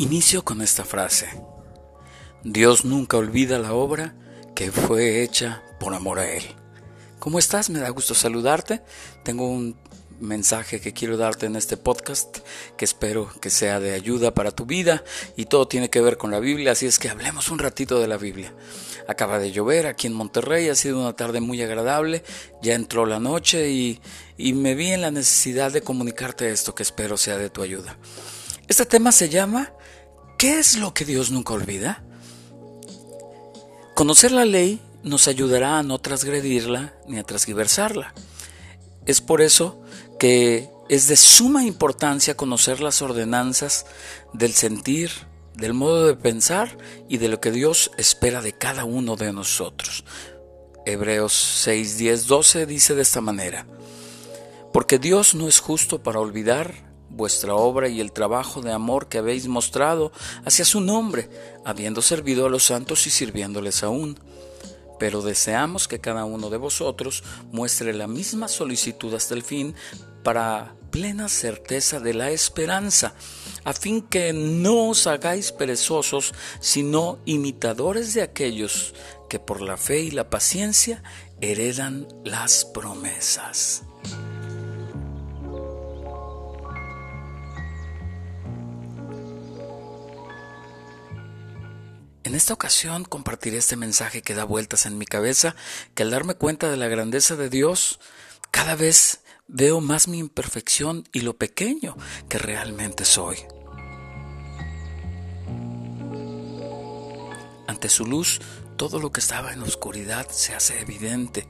Inicio con esta frase. Dios nunca olvida la obra que fue hecha por amor a Él. ¿Cómo estás? Me da gusto saludarte. Tengo un mensaje que quiero darte en este podcast que espero que sea de ayuda para tu vida y todo tiene que ver con la Biblia, así es que hablemos un ratito de la Biblia. Acaba de llover aquí en Monterrey, ha sido una tarde muy agradable, ya entró la noche y, y me vi en la necesidad de comunicarte esto que espero sea de tu ayuda. Este tema se llama ¿Qué es lo que Dios nunca olvida? Conocer la ley nos ayudará a no transgredirla ni a transgiversarla. Es por eso que es de suma importancia conocer las ordenanzas del sentir, del modo de pensar y de lo que Dios espera de cada uno de nosotros. Hebreos 6, 10, 12 dice de esta manera, porque Dios no es justo para olvidar vuestra obra y el trabajo de amor que habéis mostrado hacia su nombre, habiendo servido a los santos y sirviéndoles aún. Pero deseamos que cada uno de vosotros muestre la misma solicitud hasta el fin para plena certeza de la esperanza, a fin que no os hagáis perezosos, sino imitadores de aquellos que por la fe y la paciencia heredan las promesas. En esta ocasión compartiré este mensaje que da vueltas en mi cabeza, que al darme cuenta de la grandeza de Dios, cada vez veo más mi imperfección y lo pequeño que realmente soy. Ante su luz, todo lo que estaba en oscuridad se hace evidente,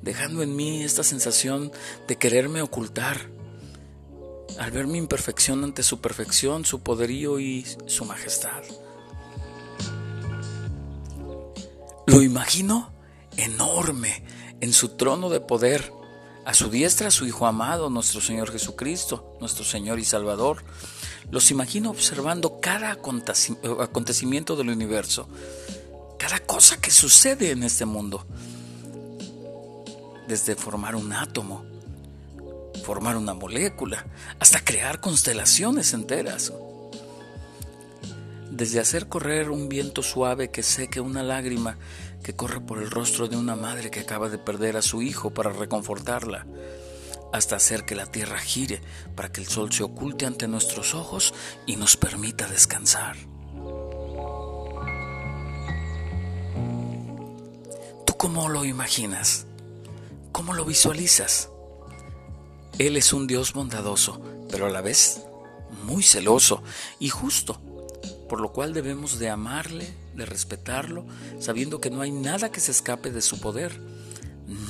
dejando en mí esta sensación de quererme ocultar. Al ver mi imperfección ante su perfección, su poderío y su majestad. Lo imagino enorme en su trono de poder, a su diestra su Hijo amado, nuestro Señor Jesucristo, nuestro Señor y Salvador. Los imagino observando cada acontecimiento del universo, cada cosa que sucede en este mundo, desde formar un átomo, formar una molécula, hasta crear constelaciones enteras desde hacer correr un viento suave que seque una lágrima que corre por el rostro de una madre que acaba de perder a su hijo para reconfortarla, hasta hacer que la tierra gire para que el sol se oculte ante nuestros ojos y nos permita descansar. ¿Tú cómo lo imaginas? ¿Cómo lo visualizas? Él es un Dios bondadoso, pero a la vez muy celoso y justo por lo cual debemos de amarle, de respetarlo, sabiendo que no hay nada que se escape de su poder,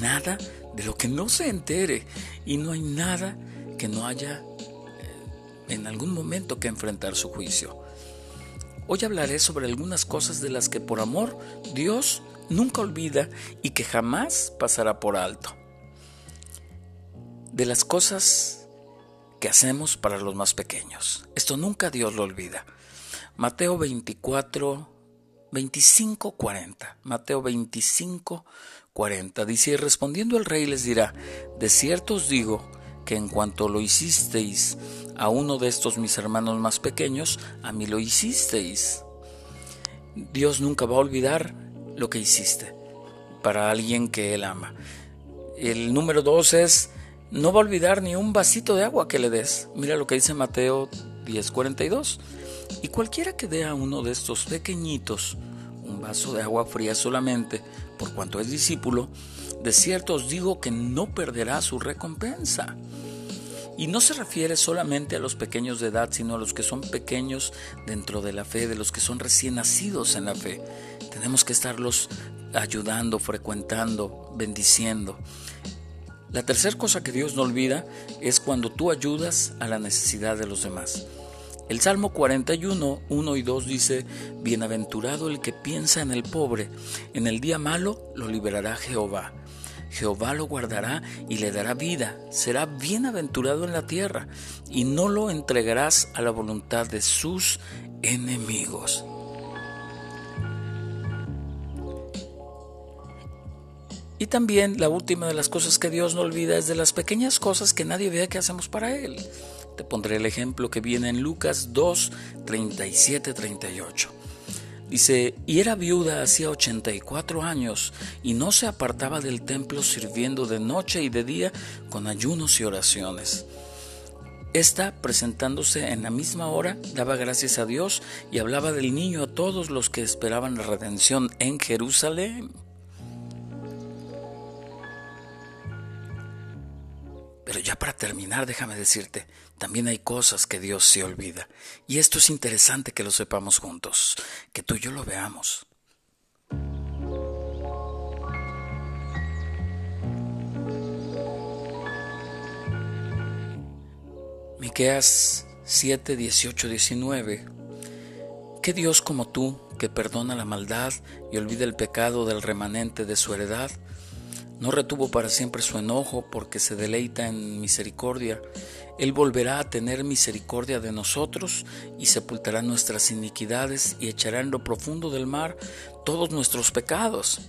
nada de lo que no se entere y no hay nada que no haya eh, en algún momento que enfrentar su juicio. Hoy hablaré sobre algunas cosas de las que por amor Dios nunca olvida y que jamás pasará por alto. De las cosas que hacemos para los más pequeños. Esto nunca Dios lo olvida. Mateo 24, 25, 40. Mateo 25, 40. Dice, y respondiendo el rey les dirá, de cierto os digo que en cuanto lo hicisteis a uno de estos mis hermanos más pequeños, a mí lo hicisteis. Dios nunca va a olvidar lo que hiciste para alguien que Él ama. El número dos es, no va a olvidar ni un vasito de agua que le des. Mira lo que dice Mateo 10:42. Y cualquiera que dé a uno de estos pequeñitos un vaso de agua fría solamente, por cuanto es discípulo, de cierto os digo que no perderá su recompensa. Y no se refiere solamente a los pequeños de edad, sino a los que son pequeños dentro de la fe, de los que son recién nacidos en la fe. Tenemos que estarlos ayudando, frecuentando, bendiciendo. La tercera cosa que Dios no olvida es cuando tú ayudas a la necesidad de los demás. El Salmo 41, 1 y 2 dice, Bienaventurado el que piensa en el pobre, en el día malo lo liberará Jehová. Jehová lo guardará y le dará vida, será bienaventurado en la tierra, y no lo entregarás a la voluntad de sus enemigos. Y también la última de las cosas que Dios no olvida es de las pequeñas cosas que nadie vea que hacemos para Él. Te pondré el ejemplo que viene en Lucas 2, 37, 38. Dice, y era viuda hacía 84 años y no se apartaba del templo sirviendo de noche y de día con ayunos y oraciones. Esta, presentándose en la misma hora, daba gracias a Dios y hablaba del niño a todos los que esperaban la redención en Jerusalén. Pero ya para terminar, déjame decirte, también hay cosas que Dios se olvida. Y esto es interesante que lo sepamos juntos, que tú y yo lo veamos. Miqueas 7, 18, 19. ¿Qué Dios como tú, que perdona la maldad y olvida el pecado del remanente de su heredad? No retuvo para siempre su enojo porque se deleita en misericordia. Él volverá a tener misericordia de nosotros y sepultará nuestras iniquidades y echará en lo profundo del mar todos nuestros pecados.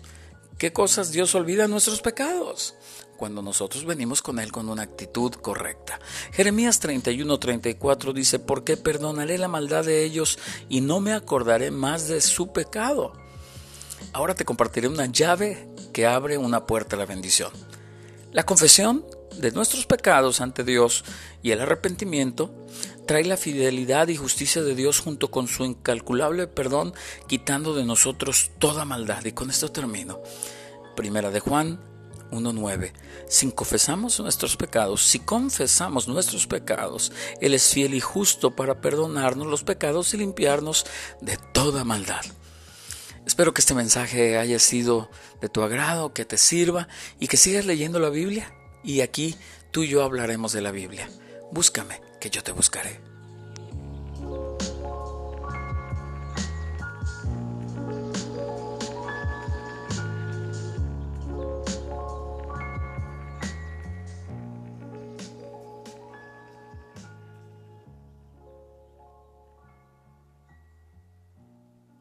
¿Qué cosas Dios olvida nuestros pecados? cuando nosotros venimos con Él con una actitud correcta. Jeremías 31-34 dice, porque perdonaré la maldad de ellos y no me acordaré más de su pecado. Ahora te compartiré una llave que abre una puerta a la bendición. La confesión de nuestros pecados ante Dios y el arrepentimiento trae la fidelidad y justicia de Dios junto con su incalculable perdón, quitando de nosotros toda maldad. Y con esto termino. Primera de Juan 1.9. Si confesamos nuestros pecados, si confesamos nuestros pecados, Él es fiel y justo para perdonarnos los pecados y limpiarnos de toda maldad. Espero que este mensaje haya sido de tu agrado, que te sirva y que sigas leyendo la Biblia. Y aquí tú y yo hablaremos de la Biblia. Búscame, que yo te buscaré.